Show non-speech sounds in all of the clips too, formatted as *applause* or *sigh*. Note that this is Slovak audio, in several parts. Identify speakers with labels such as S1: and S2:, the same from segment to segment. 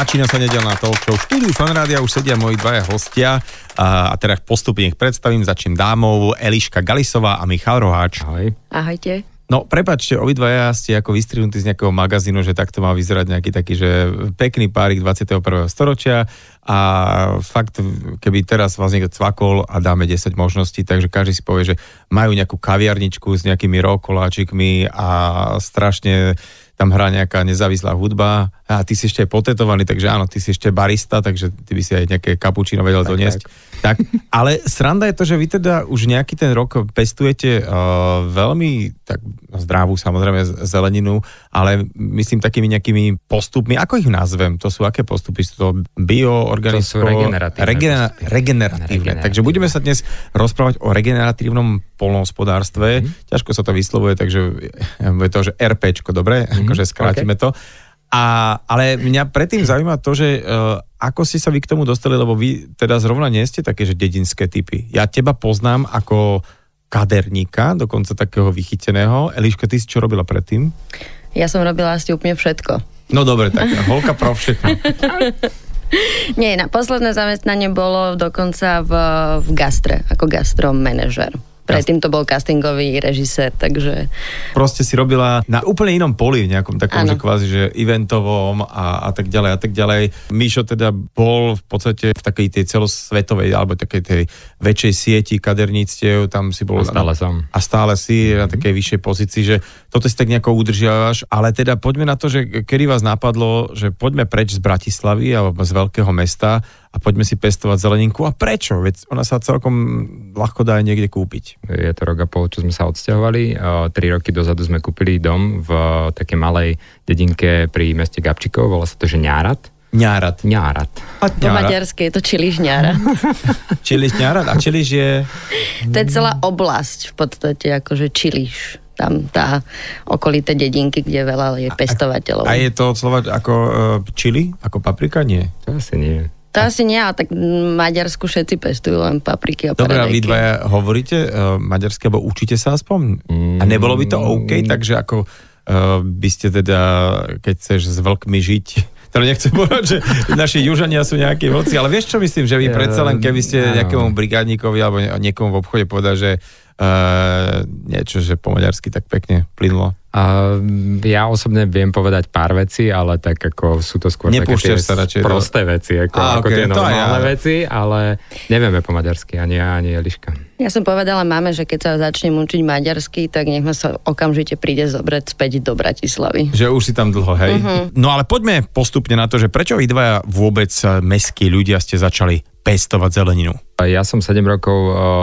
S1: Začína sa nedelná talk show. V štúdiu Fanrádia už sedia moji dvaja hostia a, a teraz postupne ich predstavím. Začnem dámov Eliška Galisová a Michal Roháč.
S2: Ahoj.
S3: Ahojte.
S1: No, prepačte, obidvaja ste ako vystrihnutí z nejakého magazínu, že takto má vyzerať nejaký taký, že pekný párik 21. storočia a fakt, keby teraz vás niekto cvakol a dáme 10 možností, takže každý si povie, že majú nejakú kaviarničku s nejakými rokoláčikmi a strašne tam hrá nejaká nezávislá hudba a ty si ešte potetovaný, takže áno, ty si ešte barista, takže ty by si aj nejaké kapučino vedel tak, doniesť. Tak. tak. Ale sranda je to, že vy teda už nejaký ten rok pestujete uh, veľmi tak zdravú samozrejme zeleninu, ale myslím takými nejakými postupmi, ako ich nazvem? To sú aké postupy? Sú to
S2: sú regeneratívne.
S1: Regena, regeneratívne. regeneratívne. Takže budeme sa dnes rozprávať o regeneratívnom polnohospodárstve. Mm. Ťažko sa to vyslovuje, takže je to, že RPčko, dobre? Mm akože skrátime okay. to. A, ale mňa predtým zaujíma to, že uh, ako ste sa vy k tomu dostali, lebo vy teda zrovna nie ste také, že dedinské typy. Ja teba poznám ako kaderníka, dokonca takého vychyteného. Eliška, ty si čo robila predtým?
S3: Ja som robila asi úplne všetko.
S1: No dobre, tak holka pro všechno. *laughs*
S3: Nie, na posledné zamestnanie bolo dokonca v, v gastre, ako gastromanažer. Predtým to bol castingový režisér, takže...
S1: Proste si robila na úplne inom poli, v nejakom takom, ano. že kvázi, že eventovom a, a tak ďalej a tak ďalej. Míšo teda bol v podstate v takej tej celosvetovej alebo takej tej väčšej sieti kaderníctiev, tam si bol...
S2: A stále som.
S1: A stále si mm-hmm. na takej vyššej pozícii, že toto si tak nejako udržiavaš, ale teda poďme na to, že kedy vás napadlo, že poďme preč z Bratislavy alebo z veľkého mesta a poďme si pestovať zeleninku. A prečo? Veď ona sa celkom ľahko dá aj niekde kúpiť.
S2: Je to rok a pol, čo sme sa odsťahovali. Tri roky dozadu sme kúpili dom v takej malej dedinke pri meste Gabčikov, volá sa to, že Ňárat.
S1: Ňárat.
S2: Ňárat.
S3: A po maďarské je to Čiliš Ňárat. *laughs*
S1: Čiliš Ňárat? A Čiliš je...
S3: To je celá oblasť v podstate, akože Čiliš tam tá okolité dedinky, kde veľa je pestovateľov.
S1: A, a je to od slova ako uh, čili, ako paprika? Nie.
S2: To asi nie.
S3: To asi nie, ale tak v Maďarsku všetci pestujú len papriky a
S1: Dobre, a vy dvaja hovoríte uh, maďarsky, alebo učíte sa aspoň? Mm. A nebolo by to OK, takže ako uh, by ste teda, keď chceš s vlkmi žiť, *laughs* teda nechcem povedať, že naši južania sú nejakí vlci, ale vieš čo myslím, že vy predsa len keby ste nejakému brigádnikovi alebo niekomu v obchode povedať, že uh, niečo, že po maďarsky tak pekne plynulo.
S2: A ja osobne viem povedať pár vecí, ale tak ako sú to skôr také tie sa radšej prosté do... veci, ako, a, ako okay, tie normálne ja. veci, ale nevieme po maďarsky, ani ja, ani Eliška.
S3: Ja som povedala máme, že keď sa začnem učiť maďarsky, tak nech ma sa okamžite príde zobrať späť do Bratislavy.
S1: Že už si tam dlho, hej? Uh-huh. No ale poďme postupne na to, že prečo vy dvaja vôbec meskí ľudia ste začali pestovať zeleninu?
S2: Ja som 7 rokov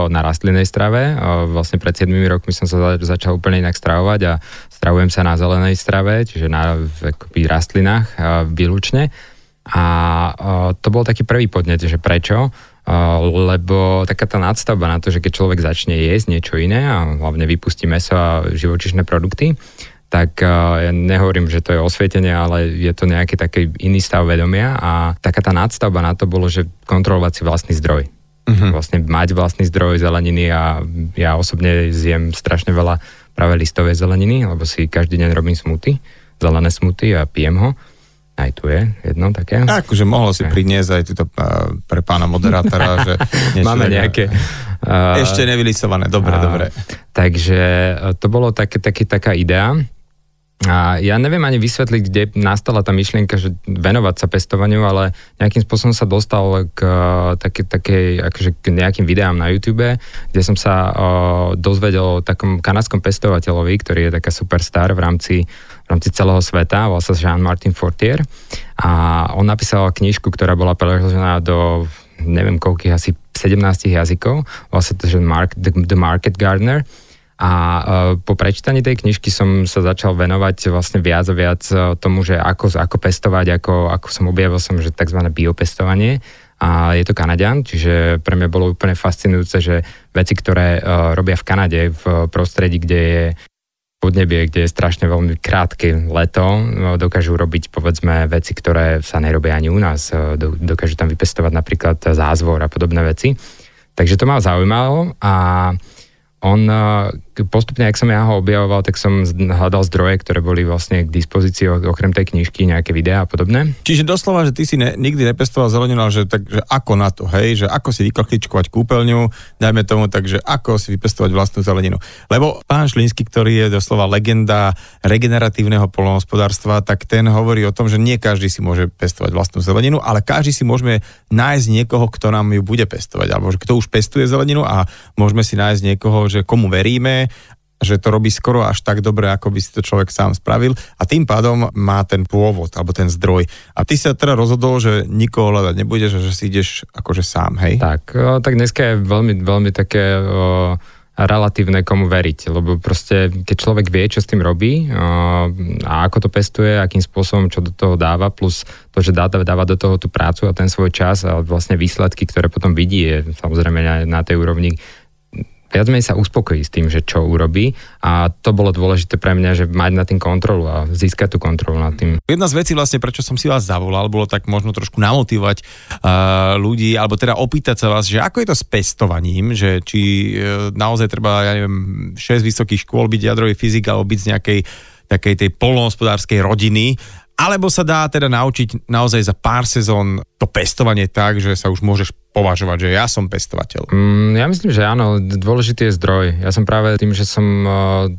S2: na rastlinnej strave. Vlastne pred 7 rokmi som sa začal úplne inak stravovať a stravujem sa na zelenej strave, čiže na akoby, rastlinách výlučne. A to bol taký prvý podnet, že prečo? lebo taká tá nadstavba na to, že keď človek začne jesť niečo iné a hlavne vypustí meso a živočišné produkty, tak ja nehovorím, že to je osvietenie, ale je to nejaký taký iný stav vedomia a taká tá nadstavba na to bolo, že kontrolovať si vlastný zdroj. Uh-huh. Vlastne mať vlastný zdroj zeleniny a ja osobne zjem strašne veľa práve listovej zeleniny, lebo si každý deň robím smuty, zelené smuty a pijem ho. Aj tu je jedno také.
S1: Akože mohlo si priniesť aj túto pre pána moderátora, že *laughs*
S2: Máme nejaké...
S1: Ešte nevylisované, dobre, dobre.
S2: Takže to bolo také, také, taká idea. A ja neviem ani vysvetliť, kde nastala tá myšlienka, že venovať sa pestovaniu, ale nejakým spôsobom sa dostal k, také, také, akože k nejakým videám na YouTube, kde som sa o, dozvedel o takom kanadskom pestovateľovi, ktorý je taká superstar v rámci, v rámci celého sveta, volá sa Jean-Martin Fortier. A on napísal knižku, ktorá bola preložená do neviem koľkých, asi 17 jazykov, vlastne to, že Mark, The, The Market Gardener a e, po prečítaní tej knižky som sa začal venovať vlastne viac a viac e, tomu, že ako, ako pestovať, ako, ako som objavil som, že tzv. biopestovanie a je to Kanadian, čiže pre mňa bolo úplne fascinujúce, že veci, ktoré uh, robia v Kanade, v prostredí, kde je podnebie, kde je strašne veľmi krátke leto, dokážu robiť povedzme veci, ktoré sa nerobia ani u nás. Dokážu tam vypestovať napríklad zázvor a podobné veci. Takže to ma zaujímalo a on postupne, ak som ja ho objavoval, tak som hľadal zdroje, ktoré boli vlastne k dispozícii okrem tej knižky, nejaké videá a podobné.
S1: Čiže doslova, že ty si ne, nikdy nepestoval zeleninu, ale že, tak, že ako na to, hej, že ako si vykličkovať kúpeľňu, dajme tomu, takže ako si vypestovať vlastnú zeleninu. Lebo pán Šlínsky, ktorý je doslova legenda regeneratívneho polnohospodárstva, tak ten hovorí o tom, že nie každý si môže pestovať vlastnú zeleninu, ale každý si môžeme nájsť niekoho, kto nám ju bude pestovať, alebo kto už pestuje zeleninu a môžeme si nájsť niekoho, že komu veríme že to robí skoro až tak dobre, ako by si to človek sám spravil a tým pádom má ten pôvod alebo ten zdroj. A ty sa teda rozhodol, že nikoho hľadať nebudeš a že si ideš akože sám, hej?
S2: Tak, o, tak dneska je veľmi, veľmi také o, relatívne komu veriť, lebo proste keď človek vie, čo s tým robí o, a ako to pestuje, akým spôsobom, čo do toho dáva, plus to, že dáva, dáva do toho tú prácu a ten svoj čas a vlastne výsledky, ktoré potom vidí, je samozrejme na, na tej úrovni viac menej sa uspokojí s tým, že čo urobí a to bolo dôležité pre mňa, že mať na tým kontrolu a získať tú kontrolu nad tým.
S1: Jedna z vecí vlastne, prečo som si vás zavolal, bolo tak možno trošku namotivovať uh, ľudí, alebo teda opýtať sa vás, že ako je to s pestovaním, že či uh, naozaj treba, ja neviem, 6 vysokých škôl byť jadrový fyzik alebo byť z nejakej takej tej polnohospodárskej rodiny alebo sa dá teda naučiť naozaj za pár sezón to pestovanie tak, že sa už môžeš považovať, že ja som pestovateľ?
S2: Mm, ja myslím, že áno, dôležitý je zdroj. Ja som práve tým, že som e,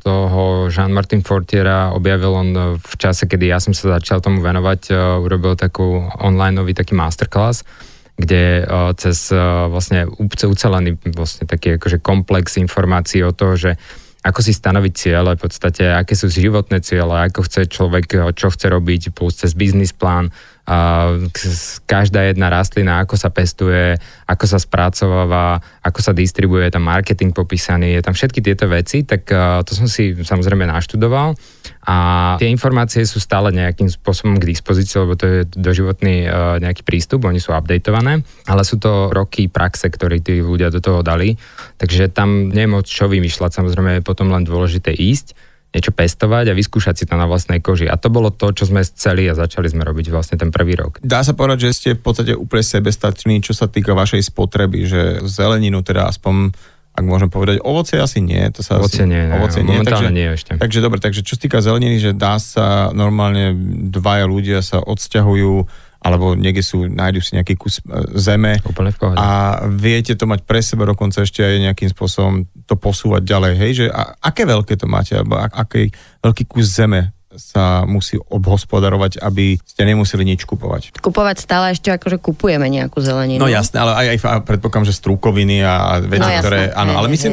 S2: toho Jean-Martin Fortiera objavil on e, v čase, kedy ja som sa začal tomu venovať, e, urobil takú online nový taký masterclass, kde cez vlastne ucelený vlastne taký akože komplex informácií o toho, že ako si stanoviť ciele, v podstate, aké sú životné ciele, ako chce človek, čo chce robiť, plus cez biznis plán, každá jedna rastlina, ako sa pestuje, ako sa spracováva, ako sa distribuje, tam marketing popísaný, je tam všetky tieto veci, tak to som si samozrejme naštudoval. A tie informácie sú stále nejakým spôsobom k dispozícii, lebo to je doživotný nejaký prístup, oni sú updatované, ale sú to roky praxe, ktoré tí ľudia do toho dali, takže tam nie je čo vymýšľať, samozrejme je potom len dôležité ísť niečo pestovať a vyskúšať si to na vlastnej koži. A to bolo to, čo sme chceli a začali sme robiť vlastne ten prvý rok.
S1: Dá sa povedať, že ste v podstate úplne sebestační, čo sa týka vašej spotreby, že zeleninu teda aspoň ak môžem povedať, ovoce asi nie. To sa
S2: ovoce
S1: asi,
S2: nie, ne, ovoce nie. takže, nie ešte.
S1: Takže dobre, takže čo sa týka zeleniny, že dá sa normálne dvaja ľudia sa odsťahujú alebo niekde sú, nájdu si nejaký kus e, zeme.
S2: Úplne v
S1: a viete to mať pre seba dokonca ešte aj nejakým spôsobom to posúvať ďalej, hej, že a, aké veľké to máte, alebo aký veľký kus zeme sa musí obhospodarovať, aby ste nemuseli nič kupovať.
S3: Kupovať stále ešte akože kupujeme nejakú zeleninu.
S1: No jasné, ale aj, aj predpokladám, že strúkoviny a veci, no, ktoré... Áno, ale myslím,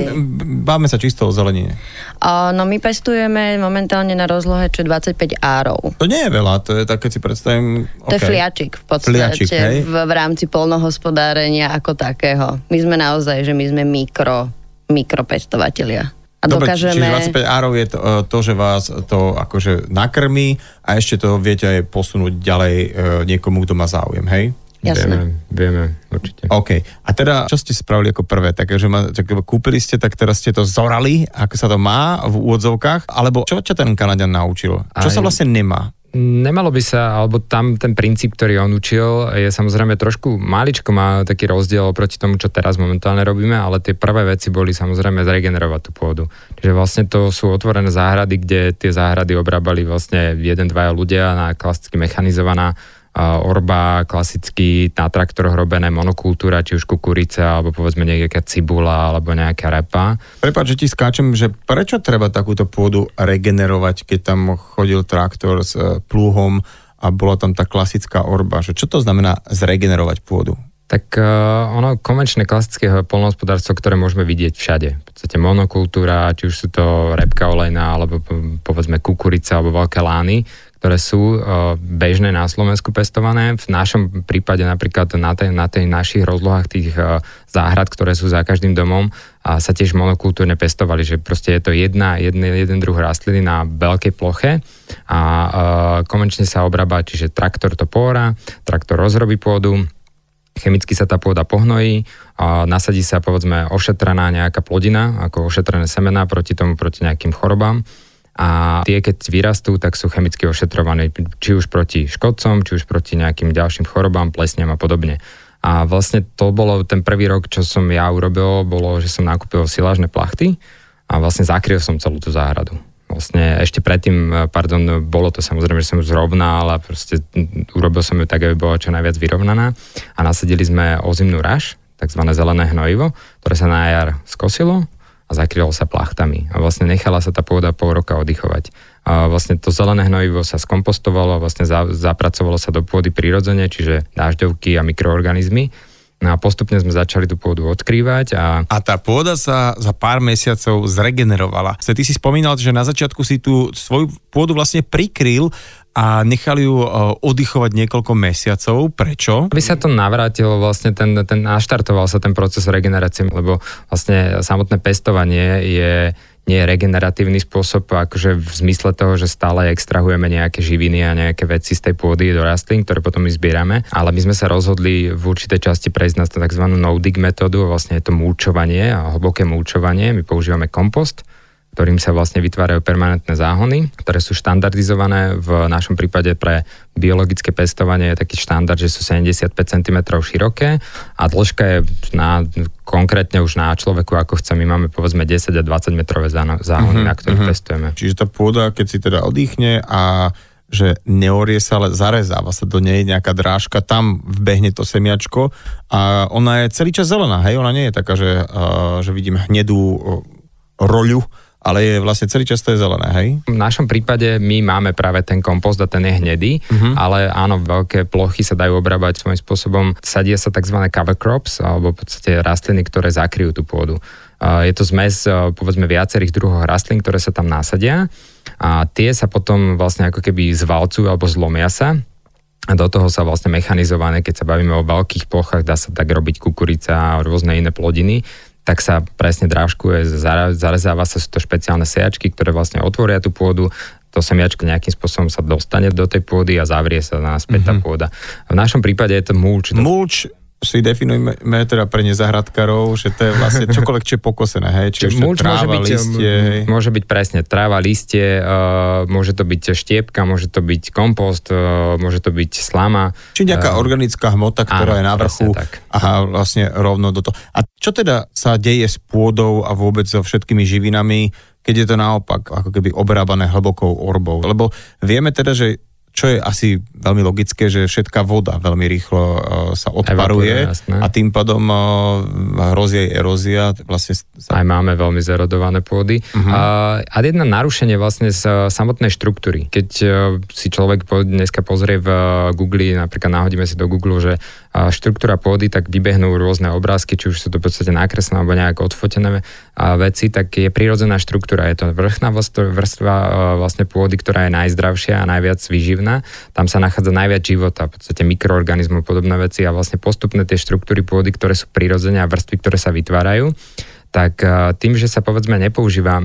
S1: hej. sa čisto o zelenine.
S3: O, no my pestujeme momentálne na rozlohe čo 25 árov.
S1: To nie je veľa, to je tak, keď si predstavím...
S3: Okay. To je fliačik v podstate fliačik, hej? v, v rámci polnohospodárenia ako takého. My sme naozaj, že my sme mikro, mikropestovatelia a Dobre, dokážeme...
S1: Čiže 25 árov je to, e, to, že vás to akože nakrmí a ešte to viete aj posunúť ďalej e, niekomu, kto má záujem, hej?
S2: Jasné. Vieme, vieme, určite.
S1: OK. A teda, čo ste spravili ako prvé? Takže ma, tak kúpili ste, tak teraz ste to zorali, ako sa to má v úvodzovkách, alebo čo ťa ten Kanadian naučil? Čo Aj... sa vlastne nemá?
S2: Nemalo by sa, alebo tam ten princíp, ktorý on učil, je samozrejme trošku maličko, má taký rozdiel oproti tomu, čo teraz momentálne robíme, ale tie prvé veci boli samozrejme zregenerovať tú pôdu. Čiže vlastne to sú otvorené záhrady, kde tie záhrady obrábali vlastne jeden, dvaja ľudia na klasicky mechanizovaná orba, klasicky na traktoroch robené monokultúra, či už kukurica, alebo povedzme nejaká cibula, alebo nejaká repa.
S1: Prepač, že ti skáčem, že prečo treba takúto pôdu regenerovať, keď tam chodil traktor s e, plúhom a bola tam tá klasická orba? Že čo to znamená zregenerovať pôdu?
S2: Tak uh, ono konvenčné klasické polnohospodárstvo, ktoré môžeme vidieť všade. V podstate monokultúra, či už sú to repka olejná, alebo povedzme kukurica, alebo veľké lány, ktoré sú uh, bežné na Slovensku pestované. V našom prípade napríklad na tej, na tej našich rozlohách tých uh, záhrad, ktoré sú za každým domom, sa tiež monokultúrne pestovali, že proste je to jedna, jedna, jeden druh rastliny na veľkej ploche a uh, konvenčne sa obrába, čiže traktor to pôra, traktor rozrobí pôdu, chemicky sa tá pôda pohnojí, a nasadí sa povedzme ošetrená nejaká plodina, ako ošetrené semená proti tomu, proti nejakým chorobám a tie, keď vyrastú, tak sú chemicky ošetrované či už proti škodcom, či už proti nejakým ďalším chorobám, plesniam a podobne. A vlastne to bolo ten prvý rok, čo som ja urobil, bolo, že som nakúpil silážne plachty a vlastne zakryl som celú tú záhradu. Vlastne ešte predtým, e, pardon, bolo to samozrejme, že som ju zrovnal a proste urobil som ju tak, aby bola čo najviac vyrovnaná a nasadili sme ozimnú raž, tzv. zelené hnojivo, ktoré sa na jar skosilo a zakrylo sa plachtami. A vlastne nechala sa tá pôda pol roka oddychovať. A vlastne to zelené hnojivo sa skompostovalo a vlastne za, zapracovalo sa do pôdy prirodzene, čiže dážďovky a mikroorganizmy. No a postupne sme začali tú pôdu odkrývať a...
S1: A tá pôda sa za pár mesiacov zregenerovala. Ty si spomínal, že na začiatku si tú svoju pôdu vlastne prikryl a nechali ju e, oddychovať niekoľko mesiacov. Prečo?
S2: Aby sa to navrátilo, vlastne ten, ten naštartoval sa ten proces regenerácie, lebo vlastne samotné pestovanie je nie je regeneratívny spôsob, akože v zmysle toho, že stále extrahujeme nejaké živiny a nejaké veci z tej pôdy do rastlín, ktoré potom my zbierame, ale my sme sa rozhodli v určitej časti prejsť na tzv. no-dig metódu, vlastne je to múčovanie a hlboké múčovanie, my používame kompost, ktorým sa vlastne vytvárajú permanentné záhony, ktoré sú štandardizované. V našom prípade pre biologické pestovanie je taký štandard, že sú 75 cm široké a dĺžka je na, konkrétne už na človeku, ako chce. My máme povedzme 10 a 20 metrové záhony, uh-huh, na ktorých uh-huh. pestujeme.
S1: Čiže tá pôda, keď si teda oddychne a že neorie sa, ale zarezáva sa do nej nejaká drážka, tam vbehne to semiačko a ona je celý čas zelená, hej, ona nie je taká, že, uh, že vidím hnedú uh, roľu, ale je vlastne celý čas to je zelené, hej?
S2: V našom prípade my máme práve ten kompost a ten je hnedý, uh-huh. ale áno, veľké plochy sa dajú obrábať svojím spôsobom. Sadia sa tzv. cover crops, alebo v podstate rastliny, ktoré zakryjú tú pôdu. Je to zmes povedzme viacerých druhov rastlín, ktoré sa tam nasadia a tie sa potom vlastne ako keby zvalcujú alebo zlomia sa a do toho sa vlastne mechanizované, keď sa bavíme o veľkých plochách, dá sa tak robiť kukurica a rôzne iné plodiny, tak sa presne drážkuje, zarezáva sa, sú to špeciálne sejačky, ktoré vlastne otvoria tú pôdu, to semiačko nejakým spôsobom sa dostane do tej pôdy a zavrie sa naspäť mm-hmm. tá mhm. pôda. V našom prípade je to mulč.
S1: Mulč si definujeme teda pre nezahradkarov, že to je vlastne čokoľvek, čo je pokosené, hej? Či už
S2: mulč
S1: tráva,
S2: môže byť,
S1: listie, hej?
S2: môže byť presne tráva, listie, uh, môže to byť štiepka, môže to byť kompost, uh, môže to byť slama.
S1: Či nejaká uh, organická hmota, ktorá áno, je na vrchu a vlastne rovno do toho. A čo teda sa deje s pôdou a vôbec so všetkými živinami, keď je to naopak ako keby obrábané hlbokou orbou? Lebo vieme teda, že čo je asi veľmi logické, že všetká voda veľmi rýchlo uh, sa odparuje Evaporuje, a tým pádom uh, hrozí erózia. Vlastne
S2: sa... Aj máme veľmi zerodované pôdy. Uh-huh. A, jedna narušenie vlastne z samotnej štruktúry. Keď uh, si človek dneska pozrie v Google, napríklad nahodíme si do Google, že štruktúra pôdy, tak vybehnú rôzne obrázky, či už sú to v podstate nakreslené alebo nejak odfotené veci, tak je prirodzená štruktúra. Je to vrchná vrstva vlastne pôdy, ktorá je najzdravšia a najviac výživná. Tam sa nachádza najviac života, v podstate mikroorganizmov, podobné veci a vlastne postupné tie štruktúry pôdy, ktoré sú prirodzené a vrstvy, ktoré sa vytvárajú, tak tým, že sa povedzme nepoužíva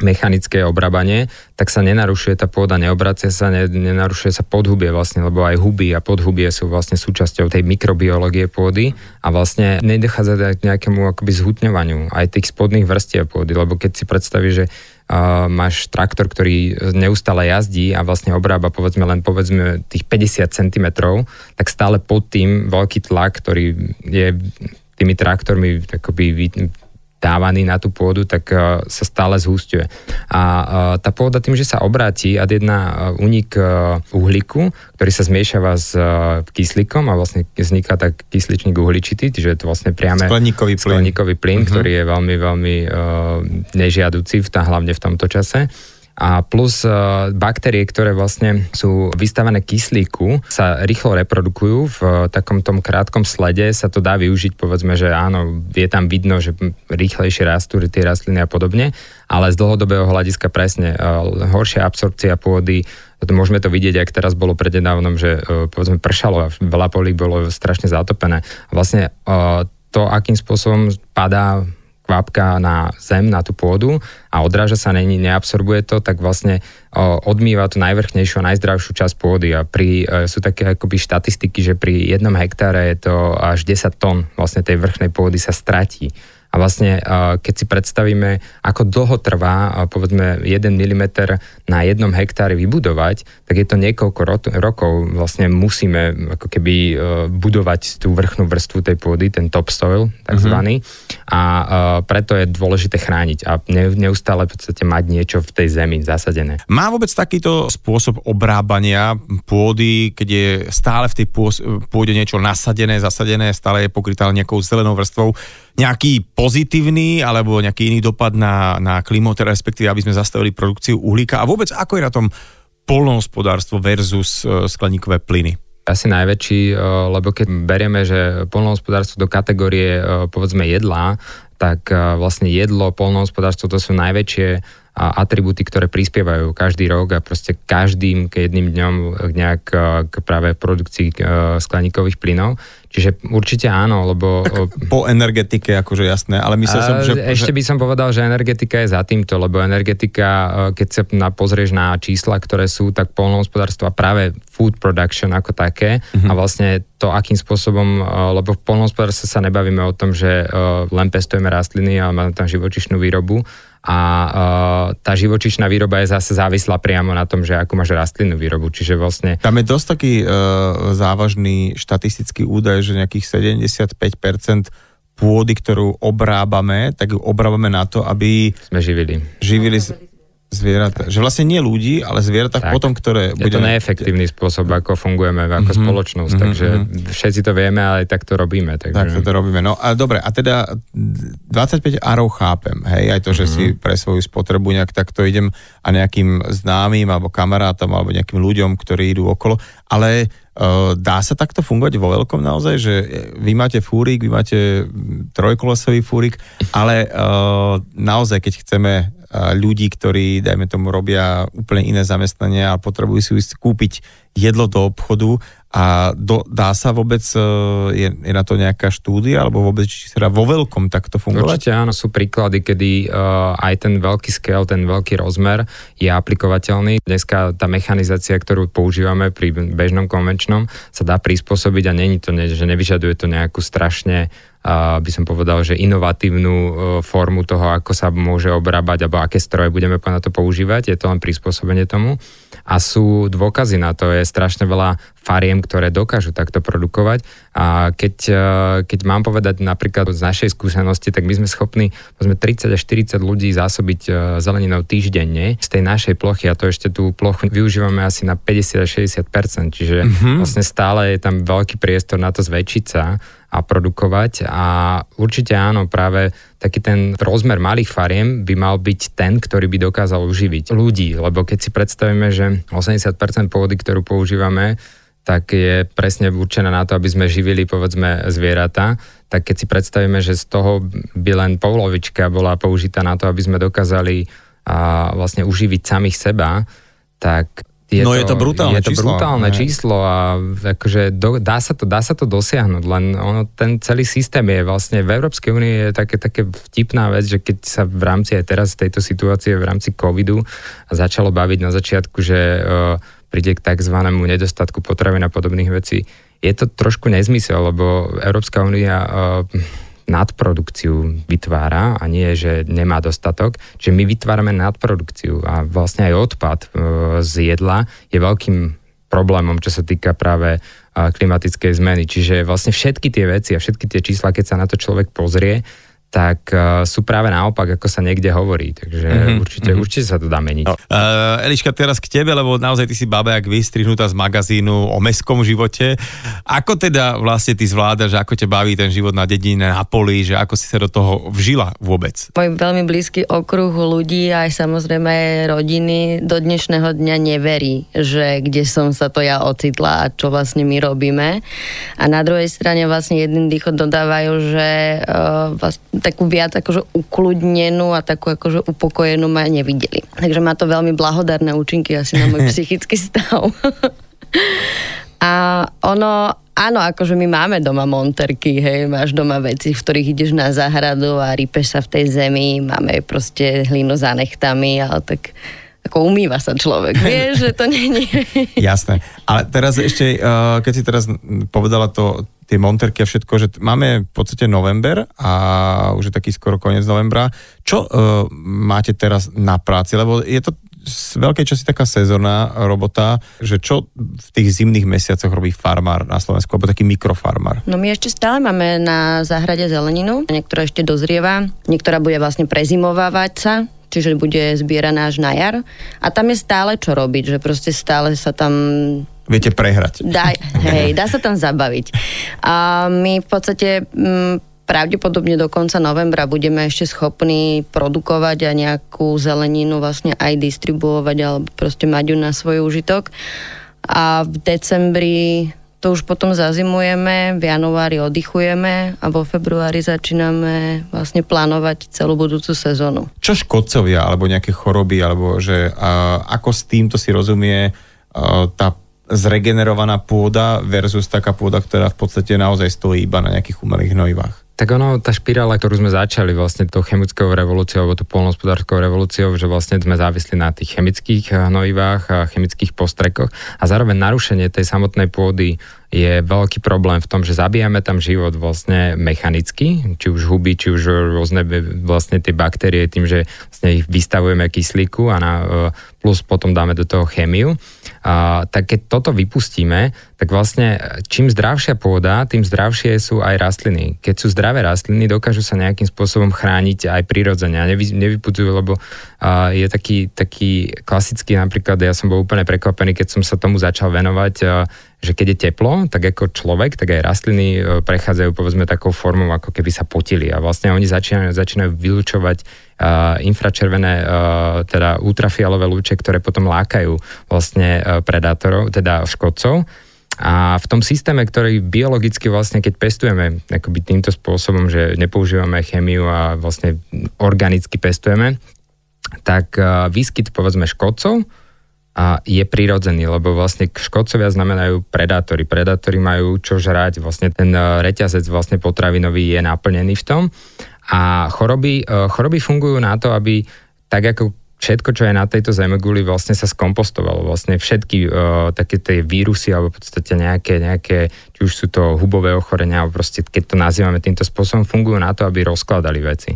S2: mechanické obrábanie, tak sa nenarušuje tá pôda, neobracia sa, ne, nenarušuje sa podhubie vlastne, lebo aj huby a podhubie sú vlastne súčasťou tej mikrobiológie pôdy a vlastne nedochádza k nejakému akoby zhutňovaniu aj tých spodných vrstiev pôdy, lebo keď si predstavíš, že uh, máš traktor, ktorý neustále jazdí a vlastne obrába povedzme len povedzme tých 50 cm, tak stále pod tým veľký tlak, ktorý je tými traktormi akoby dávaný na tú pôdu, tak uh, sa stále zhústiuje. A uh, tá pôda tým, že sa obráti ad jedna unik uh, uhlíku, ktorý sa zmiešava s kyslíkom a vlastne vzniká tak kysličník uhličitý, čiže je to vlastne priame
S1: skleníkový plyn,
S2: skleníkový plyn uh-huh. ktorý je veľmi, veľmi uh, nežiaducí, v tá, hlavne v tomto čase a plus e, baktérie, ktoré vlastne sú vystavené kyslíku, sa rýchlo reprodukujú v takom tom krátkom slede, sa to dá využiť, povedzme, že áno, je tam vidno, že rýchlejšie rastú tie rastliny a podobne, ale z dlhodobého hľadiska presne e, horšia absorpcia pôdy, môžeme to vidieť, ak teraz bolo prednedávnom, že e, povedzme pršalo a veľa polí bolo strašne zatopené. Vlastne to, akým spôsobom padá kvapka na zem, na tú pôdu a odráža sa, není, neabsorbuje to, tak vlastne odmýva tú najvrchnejšiu a najzdravšiu časť pôdy. A pri, e, sú také akoby štatistiky, že pri jednom hektáre je to až 10 tón vlastne tej vrchnej pôdy sa stratí A vlastne, keď si predstavíme, ako dlho trvá, povedzme, 1 mm na jednom hektári vybudovať, tak je to niekoľko ro- rokov. Vlastne musíme ako keby budovať tú vrchnú vrstvu tej pôdy, ten topsoil, takzvaný. Mm-hmm. A preto je dôležité chrániť a neustále v podstate mať niečo v tej zemi zasadené.
S1: Má vôbec takýto spôsob obrábania pôdy, keď je stále v tej pôde niečo nasadené, zasadené, stále je pokrytá nejakou zelenou vrstvou, nejaký pozitívny alebo nejaký iný dopad na, na klimu, teda respektíve, aby sme zastavili produkciu uhlíka a vôbec ako je na tom polnohospodárstvo versus e, skleníkové plyny?
S2: Asi najväčší, e, lebo keď berieme, že polnohospodárstvo do kategórie e, povedzme jedla, tak vlastne jedlo, polnohospodárstvo to sú najväčšie atributy, ktoré prispievajú každý rok a proste každým jedným dňom nejak k práve produkcii skleníkových plynov. Čiže určite áno, lebo...
S1: Tak po energetike, akože jasné, ale myslel som, že...
S2: Ešte by som povedal, že energetika je za týmto, lebo energetika, keď sa na, pozrieš na čísla, ktoré sú, tak polnohospodárstvo a práve food production ako také uh-huh. a vlastne to, akým spôsobom, lebo v polnohospodárstve sa nebavíme o tom, že len pestujeme rastliny a máme tam živočišnú výrobu, a uh, tá živočišná výroba je zase závislá priamo na tom, že ako máš rastlinnú výrobu, čiže vlastne...
S1: Tam je dosť taký uh, závažný štatistický údaj, že nejakých 75% pôdy, ktorú obrábame, tak ju obrábame na to, aby...
S2: Sme živili.
S1: Živili, zvieratá. Že vlastne nie ľudí, ale zvieratá tak. potom, ktoré...
S2: Je budeme... to neefektívny spôsob, ako fungujeme ako mm-hmm. spoločnosť, mm-hmm. takže mhm. všetci to vieme, ale tak to robíme. Takže...
S1: Tak to robíme. No a dobre, a teda 25 arov chápem, hej, aj to, že mm-hmm. si pre svoju spotrebu nejak takto idem a nejakým známym alebo kamarátom alebo nejakým ľuďom, ktorí idú okolo, ale dá sa takto fungovať vo veľkom naozaj, že vy máte fúrik, vy máte trojkolesový fúrik, ale uh, naozaj, keď chceme ľudí, ktorí, dajme tomu, robia úplne iné zamestnania a potrebujú si kúpiť jedlo do obchodu a do, dá sa vôbec, e, je, je na to nejaká štúdia, alebo vôbec, či sa dá vo veľkom takto fungovať?
S2: Určite áno, sú príklady, kedy uh, aj ten veľký scale, ten veľký rozmer je aplikovateľný. Dneska tá mechanizácia, ktorú používame pri bežnom konvenčnom, sa dá prispôsobiť a není to, že nevyžaduje to nejakú strašne by som povedal, že inovatívnu e, formu toho, ako sa môže obrábať alebo aké stroje budeme na to používať. Je to len prispôsobenie tomu. A sú dôkazy na to, je strašne veľa fariem, ktoré dokážu takto produkovať. A keď, e, keď mám povedať napríklad z našej skúsenosti, tak my sme schopní sme 30 až 40 ľudí zásobiť e, zeleninou týždenne z tej našej plochy a to ešte tú plochu využívame asi na 50 až 60% čiže mm-hmm. vlastne stále je tam veľký priestor na to zväčšiť sa a produkovať. A určite áno, práve taký ten rozmer malých fariem by mal byť ten, ktorý by dokázal uživiť ľudí, lebo keď si predstavíme, že 80% pôdy, ktorú používame, tak je presne určená na to, aby sme živili povedzme zvieratá, tak keď si predstavíme, že z toho by len polovička bola použitá na to, aby sme dokázali a vlastne uživiť samých seba, tak
S1: je no to, je to brutálne
S2: je to
S1: číslo.
S2: brutálne číslo a akože do, dá, sa to, dá sa to dosiahnuť, len ono, ten celý systém je vlastne v Európskej únii je také, také vtipná vec, že keď sa v rámci aj teraz tejto situácie, v rámci covidu začalo baviť na začiatku, že uh, príde k tzv. nedostatku potravín a podobných vecí, je to trošku nezmysel, lebo Európska únia uh, nadprodukciu vytvára a nie, že nemá dostatok. Čiže my vytvárame nadprodukciu a vlastne aj odpad e, z jedla je veľkým problémom, čo sa týka práve e, klimatickej zmeny. Čiže vlastne všetky tie veci a všetky tie čísla, keď sa na to človek pozrie, tak uh, sú práve naopak, ako sa niekde hovorí. Takže mm-hmm, určite, mm-hmm. určite sa to dá meniť. No.
S1: Uh, Eliška, teraz k tebe, lebo naozaj ty si baba jak vystrihnutá z magazínu o mestskom živote. Ako teda vlastne ty zvládaš, ako ťa baví ten život na dedine, na poli, že ako si sa do toho vžila vôbec?
S3: Môj veľmi blízky okruh ľudí, aj samozrejme rodiny, do dnešného dňa neverí, že kde som sa to ja ocitla a čo vlastne my robíme. A na druhej strane vlastne jedným dýchom dodávajú, že uh, vlastne takú viac akože ukludnenú a takú akože upokojenú ma nevideli. Takže má to veľmi blahodárne účinky asi na môj *laughs* psychický stav. *laughs* a ono, áno, akože my máme doma monterky, hej, máš doma veci, v ktorých ideš na záhradu a rypeš sa v tej zemi, máme proste hlinu za nechtami, ale tak ako umýva sa človek, *laughs* vieš, že to nie je.
S1: Jasné. Ale teraz ešte, eh, keď si teraz povedala to, tie monterky a všetko, že máme v podstate november a už je taký skoro koniec novembra. Čo uh, máte teraz na práci? Lebo je to z veľkej časti taká sezónna robota, že čo v tých zimných mesiacoch robí farmár na Slovensku, alebo taký mikrofarmár?
S3: No my ešte stále máme na záhrade zeleninu, niektorá ešte dozrieva, niektorá bude vlastne prezimovávať sa, čiže bude zbieraná až na jar. A tam je stále čo robiť, že proste stále sa tam
S1: Viete prehrať.
S3: Dá, hej, dá sa tam zabaviť. A my v podstate m, mm, pravdepodobne do konca novembra budeme ešte schopní produkovať a nejakú zeleninu vlastne aj distribuovať alebo proste mať ju na svoj užitok. A v decembri to už potom zazimujeme, v januári oddychujeme a vo februári začíname vlastne plánovať celú budúcu sezónu.
S1: Čo škodcovia alebo nejaké choroby, alebo že a, ako s týmto si rozumie a, tá zregenerovaná pôda versus taká pôda, ktorá v podstate naozaj stojí iba na nejakých umelých hnojivách?
S2: Tak ono, tá špirála, ktorú sme začali vlastne tou chemickou revolúciou alebo tou polnospodárskou revolúciou, že vlastne sme závisli na tých chemických hnojivách a chemických postrekoch a zároveň narušenie tej samotnej pôdy je veľký problém v tom, že zabijame tam život vlastne mechanicky, či už huby, či už rôzne vlastne tie baktérie tým, že vlastne ich vystavujeme kyslíku a na, plus potom dáme do toho chémiu a, tak keď toto vypustíme, tak vlastne čím zdravšia pôda, tým zdravšie sú aj rastliny. Keď sú zdravé rastliny, dokážu sa nejakým spôsobom chrániť aj prirodzene a nevy, nevypudzujú, lebo a, je taký, taký klasický, napríklad ja som bol úplne prekvapený, keď som sa tomu začal venovať, a, že keď je teplo, tak ako človek, tak aj rastliny e, prechádzajú povedzme takou formou, ako keby sa potili a vlastne oni začínajú, začínajú vylúčovať uh, infračervené, uh, teda ultrafialové lúče, ktoré potom lákajú vlastne uh, predátorov, teda škodcov. A v tom systéme, ktorý biologicky vlastne, keď pestujeme akoby týmto spôsobom, že nepoužívame chemiu a vlastne organicky pestujeme, tak výskyt povedzme škodcov a je prirodzený, lebo vlastne škodcovia znamenajú predátory. Predátory majú čo žrať, vlastne ten e, reťazec vlastne potravinový je naplnený v tom. A choroby, e, choroby fungujú na to, aby tak ako všetko, čo je na tejto zemeguli, vlastne sa skompostovalo. Vlastne všetky uh, také tie vírusy, alebo v podstate nejaké, nejaké, či už sú to hubové ochorenia, alebo proste, keď to nazývame týmto spôsobom, fungujú na to, aby rozkladali veci.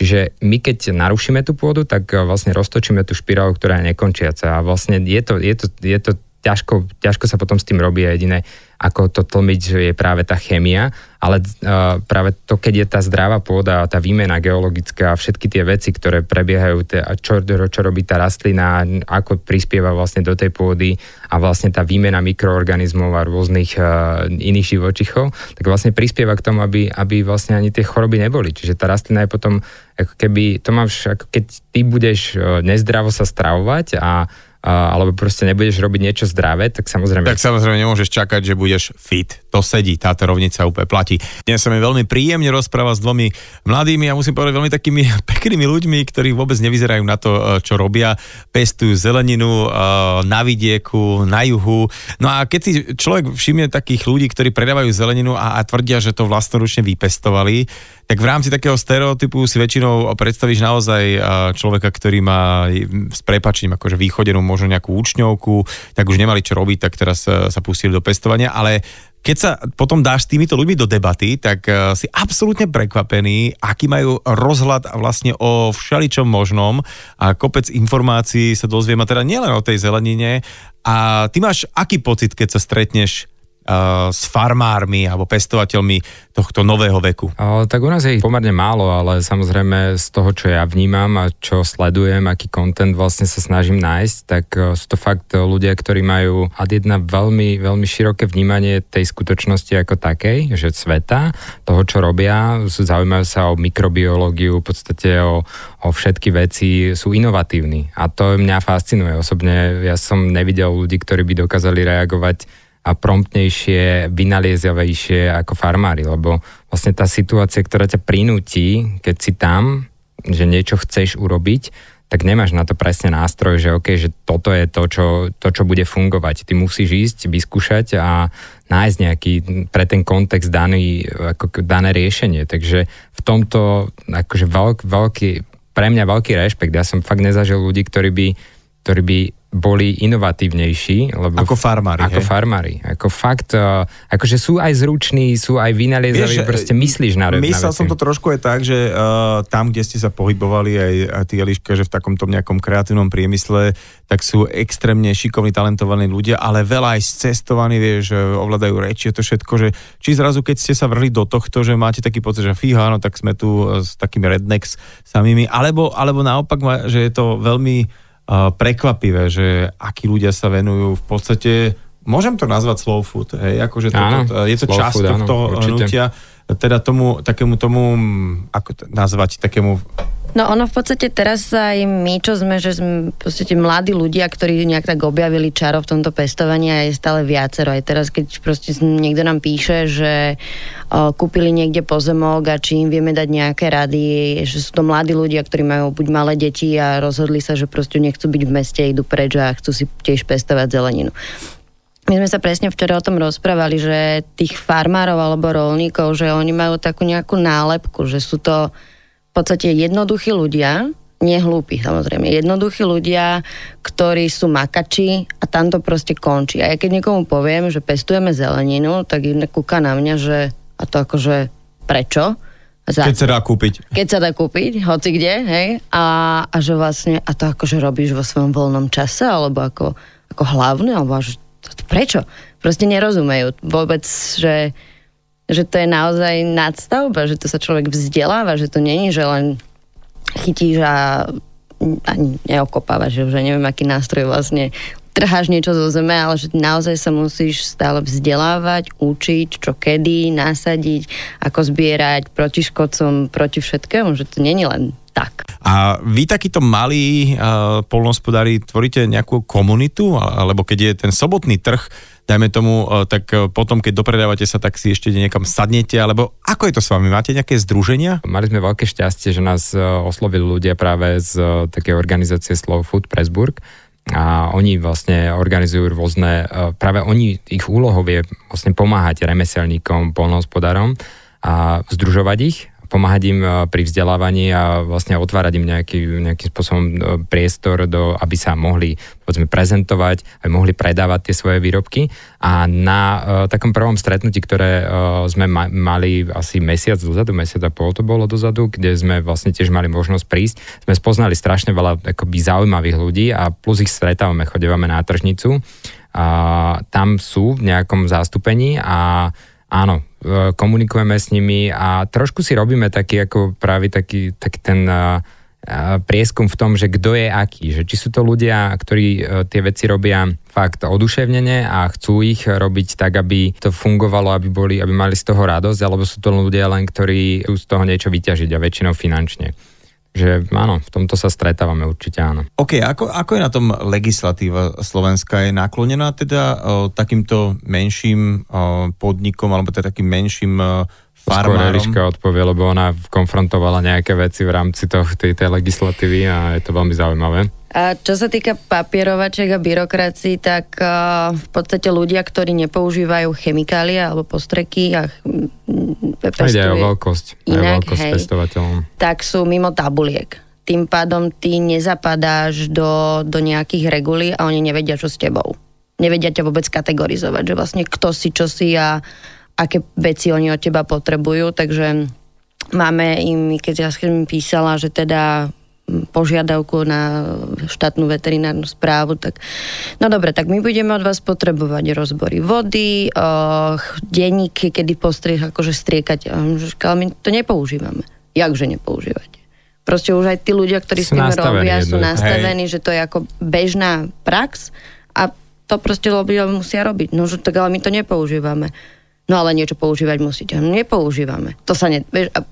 S2: Čiže my keď narušíme tú pôdu, tak eh, vlastne roztočíme tú špirálu, ktorá je nekončiaca. A vlastne je to, je to, je to ťažko, ťažko sa potom s tým robí a jediné, ako to tlmiť, že je práve tá chémia, ale uh, práve to, keď je tá zdravá pôda, tá výmena geologická a všetky tie veci, ktoré prebiehajú, a čo, čo robí tá rastlina, ako prispieva vlastne do tej pôdy a vlastne tá výmena mikroorganizmov a rôznych uh, iných živočichov, tak vlastne prispieva k tomu, aby, aby vlastne ani tie choroby neboli. Čiže tá rastlina je potom, ako keby, to máš, ako keď ty budeš uh, nezdravo sa stravovať a alebo proste nebudeš robiť niečo zdravé, tak samozrejme...
S1: Tak samozrejme nemôžeš čakať, že budeš fit. To sedí, táto rovnica úplne platí. Dnes sa mi veľmi príjemne rozpráva s dvomi mladými a musím povedať veľmi takými *laughs* peknými ľuďmi, ktorí vôbec nevyzerajú na to, e, čo robia. Pestujú zeleninu e, na vidieku, na juhu. No a keď si človek všimne takých ľudí, ktorí predávajú zeleninu a, a tvrdia, že to vlastnoručne vypestovali, tak v rámci takého stereotypu si väčšinou predstavíš naozaj človeka, ktorý má s prepačením akože východenú možno nejakú účňovku, tak už nemali čo robiť, tak teraz e, sa pustili do pestovania, ale keď sa potom dáš s týmito ľuďmi do debaty, tak e, si absolútne prekvapený, aký majú rozhľad vlastne o všeličom možnom a kopec informácií sa dozviem a teda nielen o tej zelenine. A ty máš aký pocit, keď sa stretneš s farmármi alebo pestovateľmi tohto nového veku?
S2: Tak u nás je ich pomerne málo, ale samozrejme z toho, čo ja vnímam a čo sledujem, aký kontent vlastne sa snažím nájsť, tak sú to fakt ľudia, ktorí majú ad jedna veľmi, veľmi široké vnímanie tej skutočnosti ako takej, že sveta, toho, čo robia, sú, zaujímajú sa o mikrobiológiu, v podstate o, o všetky veci, sú inovatívni. A to mňa fascinuje. Osobne ja som nevidel ľudí, ktorí by dokázali reagovať a promptnejšie, vynaliezavejšie ako farmári, lebo vlastne tá situácia, ktorá ťa prinúti, keď si tam, že niečo chceš urobiť, tak nemáš na to presne nástroj, že OK, že toto je to čo, to, čo bude fungovať. Ty musíš ísť, vyskúšať a nájsť nejaký pre ten kontext daný, ako dané riešenie. Takže v tomto akože veľk, veľký, pre mňa veľký rešpekt. Ja som fakt nezažil ľudí, ktorí by, ktorí by boli inovatívnejší. Lebo
S1: ako farmári,
S2: Ako
S1: hej?
S2: farmári. Ako fakt, uh, akože sú aj zruční, sú aj vynaliezaví, proste myslíš na, na
S1: Myslel
S2: veci.
S1: som to trošku aj tak, že uh, tam, kde ste sa pohybovali aj, aj ty, Eliška, že v takomto nejakom kreatívnom priemysle, tak sú extrémne šikovní, talentovaní ľudia, ale veľa aj cestovaní, vieš, ovládajú reči to všetko, že či zrazu, keď ste sa vrhli do tohto, že máte taký pocit, že fíha, no tak sme tu s takými rednecks samými, alebo, alebo naopak, že je to veľmi prekvapivé, že akí ľudia sa venujú v podstate, môžem to nazvať slow food, hej, akože
S2: áno,
S1: to, je to časť
S2: food,
S1: tohto
S2: áno,
S1: hnutia, teda tomu, takému tomu, ako to nazvať, takému
S3: No ono v podstate teraz aj my, čo sme, že sme v podstate mladí ľudia, ktorí nejak tak objavili čaro v tomto pestovaní a je stále viacero. Aj teraz, keď proste niekto nám píše, že o, kúpili niekde pozemok a či im vieme dať nejaké rady, že sú to mladí ľudia, ktorí majú buď malé deti a rozhodli sa, že proste nechcú byť v meste, idú preč a chcú si tiež pestovať zeleninu. My sme sa presne včera o tom rozprávali, že tých farmárov alebo rolníkov, že oni majú takú nejakú nálepku, že sú to v podstate jednoduchí ľudia, nehlúpi samozrejme, jednoduchí ľudia, ktorí sú makači a tam to proste končí. A ja keď niekomu poviem, že pestujeme zeleninu, tak kúka na mňa, že a to akože prečo?
S1: Za, keď sa dá kúpiť.
S3: Keď sa dá kúpiť, hoci kde, hej? A, a že vlastne, a to akože robíš vo svojom voľnom čase, alebo ako, ako hlavne, alebo to prečo? Proste nerozumejú vôbec, že že to je naozaj nadstavba, že to sa človek vzdeláva, že to není, že len chytíš a ani neokopávaš, že neviem, aký nástroj vlastne trháš niečo zo zeme, ale že naozaj sa musíš stále vzdelávať, učiť, čo kedy, nasadiť, ako zbierať proti škodcom, proti všetkému, že to není len tak.
S1: A vy takíto malí uh, polnospodári tvoríte nejakú komunitu, alebo keď je ten sobotný trh, dajme tomu, uh, tak uh, potom, keď dopredávate sa, tak si ešte niekam sadnete, alebo ako je to s vami? Máte nejaké združenia?
S2: Mali sme veľké šťastie, že nás uh, oslovili ľudia práve z takej organizácie Slow Food Pressburg, a oni vlastne organizujú rôzne, práve oni, ich úlohou je vlastne pomáhať remeselníkom, polnohospodárom a združovať ich pomáhať im eh, pri vzdelávaní a vlastne otvárať im nejaký, nejakým spôsobom eh, priestor, do, aby sa mohli povedzme, prezentovať, aby mohli predávať tie svoje výrobky. A na uh, takom prvom stretnutí, ktoré uh, sme ma- mali asi mesiac dozadu, mesiac a pol to bolo dozadu, kde sme vlastne tiež mali možnosť prísť, sme spoznali strašne veľa akoby zaujímavých ľudí a plus ich stretávame, chodevame na tržnicu. A tam sú v nejakom zástupení a áno, e, komunikujeme s nimi a trošku si robíme taký ako práve taký, taký ten uh, prieskum v tom, že kto je aký, že či sú to ľudia, ktorí tie veci robia fakt oduševnene a chcú ich robiť tak, aby to fungovalo, aby, boli, aby mali z toho radosť, alebo sú to ľudia len, ktorí z toho niečo vyťažiť a väčšinou finančne že áno, v tomto sa stretávame určite áno.
S1: OK, ako, ako je na tom legislatíva Slovenska? Je naklonená teda o, takýmto menším o, podnikom alebo teda takým menším o, farmárom?
S2: Skôr odpovie, lebo ona konfrontovala nejaké veci v rámci toho, tej, tej legislatívy a je to veľmi zaujímavé.
S3: A čo sa týka papierovačiek a byrokracií, tak uh, v podstate ľudia, ktorí nepoužívajú chemikálie alebo postreky a
S2: pestujú ide o veľkosť, inak, veľkosť hej,
S3: tak sú mimo tabuliek. Tým pádom ty nezapadáš do, do nejakých regulí a oni nevedia, čo s tebou. Nevedia ťa vôbec kategorizovať, že vlastne kto si, čo si a aké veci oni od teba potrebujú, takže máme im, keď ja som písala, že teda požiadavku na štátnu veterinárnu správu, tak no dobre, tak my budeme od vás potrebovať rozbory vody, uh, denníky, kedy postriech, akože striekať. Ale my to nepoužívame. Jakže nepoužívate? Proste už aj tí ľudia, ktorí s tým robia, sú nastavení, hej. že to je ako bežná prax a to proste ľudia musia robiť. No, že tak ale my to nepoužívame. No ale niečo používať musíte. No, nepoužívame. To sa ne... Vieš, a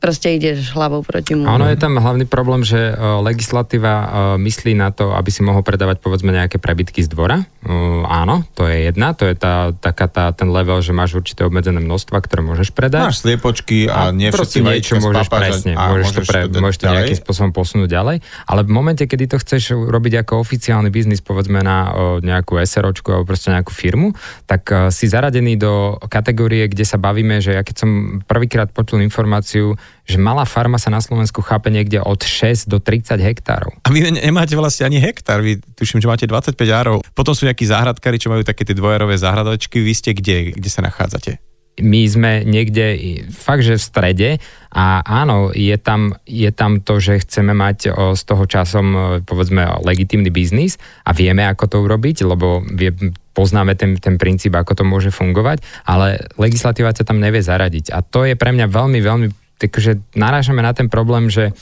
S3: proste ideš hlavou proti mu.
S2: Áno, je tam hlavný problém, že uh, legislatíva uh, myslí na to, aby si mohol predávať povedzme nejaké prebytky z dvora. Uh, áno, to je jedna, to je tá, taká tá, ten level, že máš určité obmedzené množstva, ktoré môžeš predať.
S1: Máš sliepočky a, a nie
S2: všetci niečo môžeš presne, a môžeš, to, pre, to, môžeš to nejakým spôsobom posunúť ďalej, ale v momente, kedy to chceš robiť ako oficiálny biznis, povedzme na uh, nejakú SROčku alebo proste nejakú firmu, tak uh, si zaradený do kategórie, kde sa bavíme, že ja keď som prvýkrát počul informáciu, že malá farma sa na Slovensku chápe niekde od 6 do 30 hektárov.
S1: A vy nemáte vlastne ani hektár, vy tuším, že máte 25 árov. Potom sú nejakí záhradkári, čo majú také tie dvojarové záhradočky. Vy ste kde? Kde sa nachádzate?
S2: my sme niekde fakt, že v strede a áno, je tam, je tam to, že chceme mať o, z toho časom povedzme legitímny biznis a vieme, ako to urobiť, lebo vie, poznáme ten, ten princíp, ako to môže fungovať, ale legislatíva sa tam nevie zaradiť. A to je pre mňa veľmi, veľmi, takže narážame na ten problém, že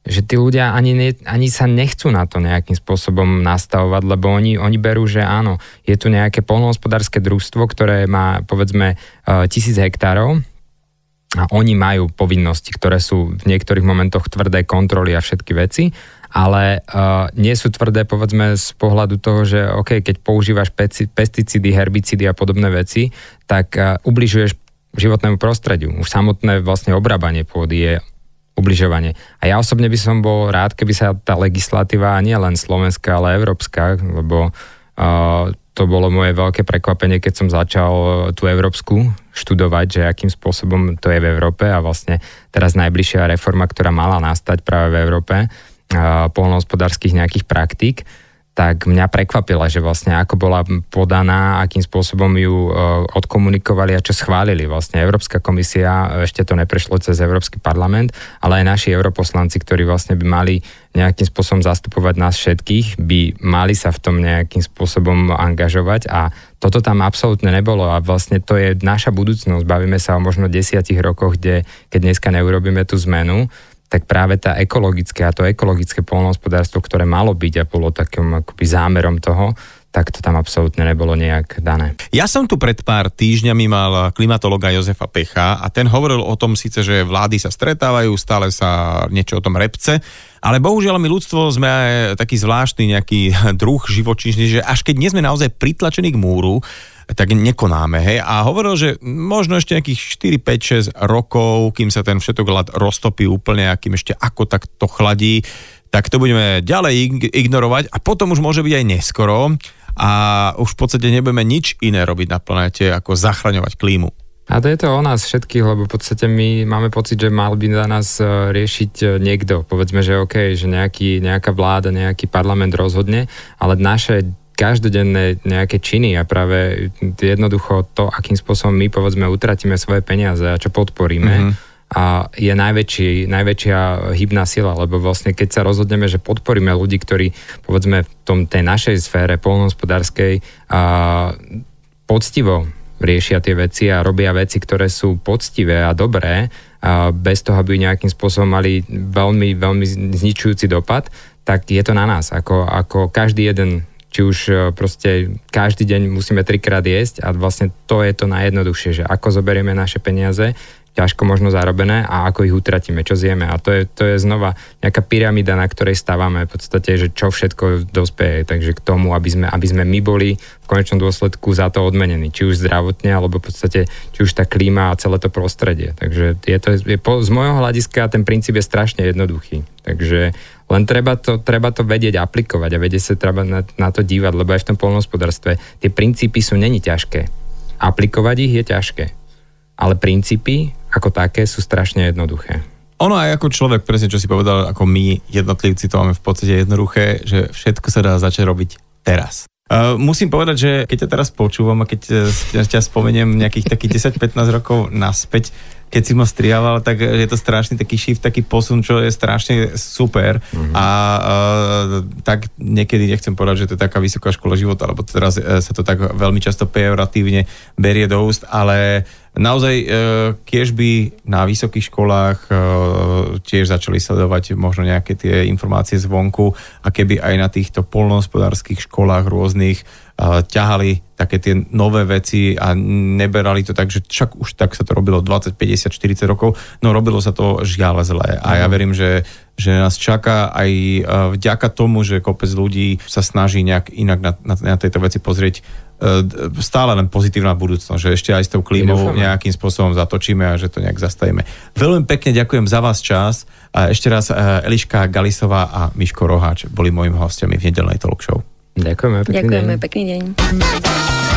S2: že tí ľudia ani, ne, ani sa nechcú na to nejakým spôsobom nastavovať, lebo oni, oni berú, že áno, je tu nejaké polnohospodárske družstvo, ktoré má povedzme uh, tisíc hektárov a oni majú povinnosti, ktoré sú v niektorých momentoch tvrdé kontroly a všetky veci, ale uh, nie sú tvrdé povedzme z pohľadu toho, že OK, keď používaš pesticídy, herbicídy a podobné veci, tak uh, ubližuješ životnému prostrediu. Už samotné vlastne obrábanie pôdy je ubližovanie. A ja osobne by som bol rád, keby sa tá legislatíva, nie len slovenská, ale európska, lebo uh, to bolo moje veľké prekvapenie, keď som začal tú európsku študovať, že akým spôsobom to je v Európe a vlastne teraz najbližšia reforma, ktorá mala nastať práve v Európe, uh, polnohospodárských nejakých praktík, tak mňa prekvapila, že vlastne ako bola podaná, akým spôsobom ju e, odkomunikovali a čo schválili. Vlastne Európska komisia, ešte to neprešlo cez Európsky parlament, ale aj naši europoslanci, ktorí vlastne by mali nejakým spôsobom zastupovať nás všetkých, by mali sa v tom nejakým spôsobom angažovať a toto tam absolútne nebolo a vlastne to je naša budúcnosť. Bavíme sa o možno desiatich rokoch, kde keď dneska neurobíme tú zmenu, tak práve tá ekologické a to ekologické polnohospodárstvo, ktoré malo byť a bolo takým akoby zámerom toho, tak to tam absolútne nebolo nejak dané.
S1: Ja som tu pred pár týždňami mal klimatologa Jozefa Pecha a ten hovoril o tom síce, že vlády sa stretávajú, stále sa niečo o tom repce, ale bohužiaľ my ľudstvo sme taký zvláštny nejaký *laughs* druh živočíšny, že až keď nie sme naozaj pritlačení k múru, tak nekonáme. Hej? A hovoril, že možno ešte nejakých 4, 5, 6 rokov, kým sa ten všetok ľad roztopí úplne a kým ešte ako tak to chladí, tak to budeme ďalej ignorovať a potom už môže byť aj neskoro a už v podstate nebudeme nič iné robiť na planete, ako zachraňovať klímu.
S2: A to je to o nás všetkých, lebo v podstate my máme pocit, že mal by na nás e, riešiť e, niekto. Povedzme, že OK, že nejaký, nejaká vláda, nejaký parlament rozhodne, ale naše každodenné nejaké činy a práve jednoducho to, akým spôsobom my povedzme utratíme svoje peniaze a čo podporíme, mm-hmm a je najväčší, najväčšia hybná sila, lebo vlastne keď sa rozhodneme, že podporíme ľudí, ktorí povedzme v tom, tej našej sfére polnohospodárskej a poctivo riešia tie veci a robia veci, ktoré sú poctivé a dobré, a bez toho, aby nejakým spôsobom mali veľmi, veľmi zničujúci dopad, tak je to na nás. Ako, ako každý jeden či už e, proste každý deň musíme trikrát jesť a vlastne to je to najjednoduchšie, že ako zoberieme naše peniaze, ťažko možno zarobené a ako ich utratíme, čo zjeme. A to je, to je znova nejaká pyramída, na ktorej stávame v podstate, že čo všetko dospeje. Takže k tomu, aby sme, aby sme my boli v konečnom dôsledku za to odmenení. Či už zdravotne, alebo v podstate, či už tá klíma a celé to prostredie. Takže je to, je, po, z môjho hľadiska ten princíp je strašne jednoduchý. Takže len treba to, treba to vedieť aplikovať a vedieť sa treba na, na to dívať, lebo aj v tom polnospodárstve tie princípy sú není ťažké. Aplikovať ich je ťažké. Ale princípy ako také sú strašne jednoduché.
S1: Ono aj ako človek, presne čo si povedal, ako my jednotlivci to máme v podstate jednoduché, že všetko sa dá začať robiť teraz. Uh, musím povedať, že keď ťa teraz počúvam a keď uh, ťa spomeniem nejakých takých 10-15 rokov naspäť, keď si ma striával, tak je to strašný taký shift, taký posun, čo je strašne super. Mm-hmm. A uh, tak niekedy nechcem povedať, že to je taká vysoká škola života, lebo teraz uh, sa to tak veľmi často pejoratívne berie do úst, ale naozaj uh, kiež by na vysokých školách uh, tiež začali sledovať možno nejaké tie informácie zvonku a keby aj na týchto polnohospodárských školách rôznych ťahali také tie nové veci a neberali to tak, že však už tak sa to robilo 20, 50, 40 rokov, no robilo sa to žiaľ zle. A ja mhm. verím, že, že nás čaká aj vďaka tomu, že kopec ľudí sa snaží nejak inak na, na, na tejto veci pozrieť e, stále len pozitívna budúcnosť, že ešte aj s tou klímou nejakým spôsobom zatočíme a že to nejak zastavíme. Veľmi pekne ďakujem za vás čas. A ešte raz e, Eliška Galisová a Miško Roháč boli mojimi hostiami v nedelnej talk show.
S2: Ďakujeme,
S3: pekný Ďakujeme, deň. pekný deň.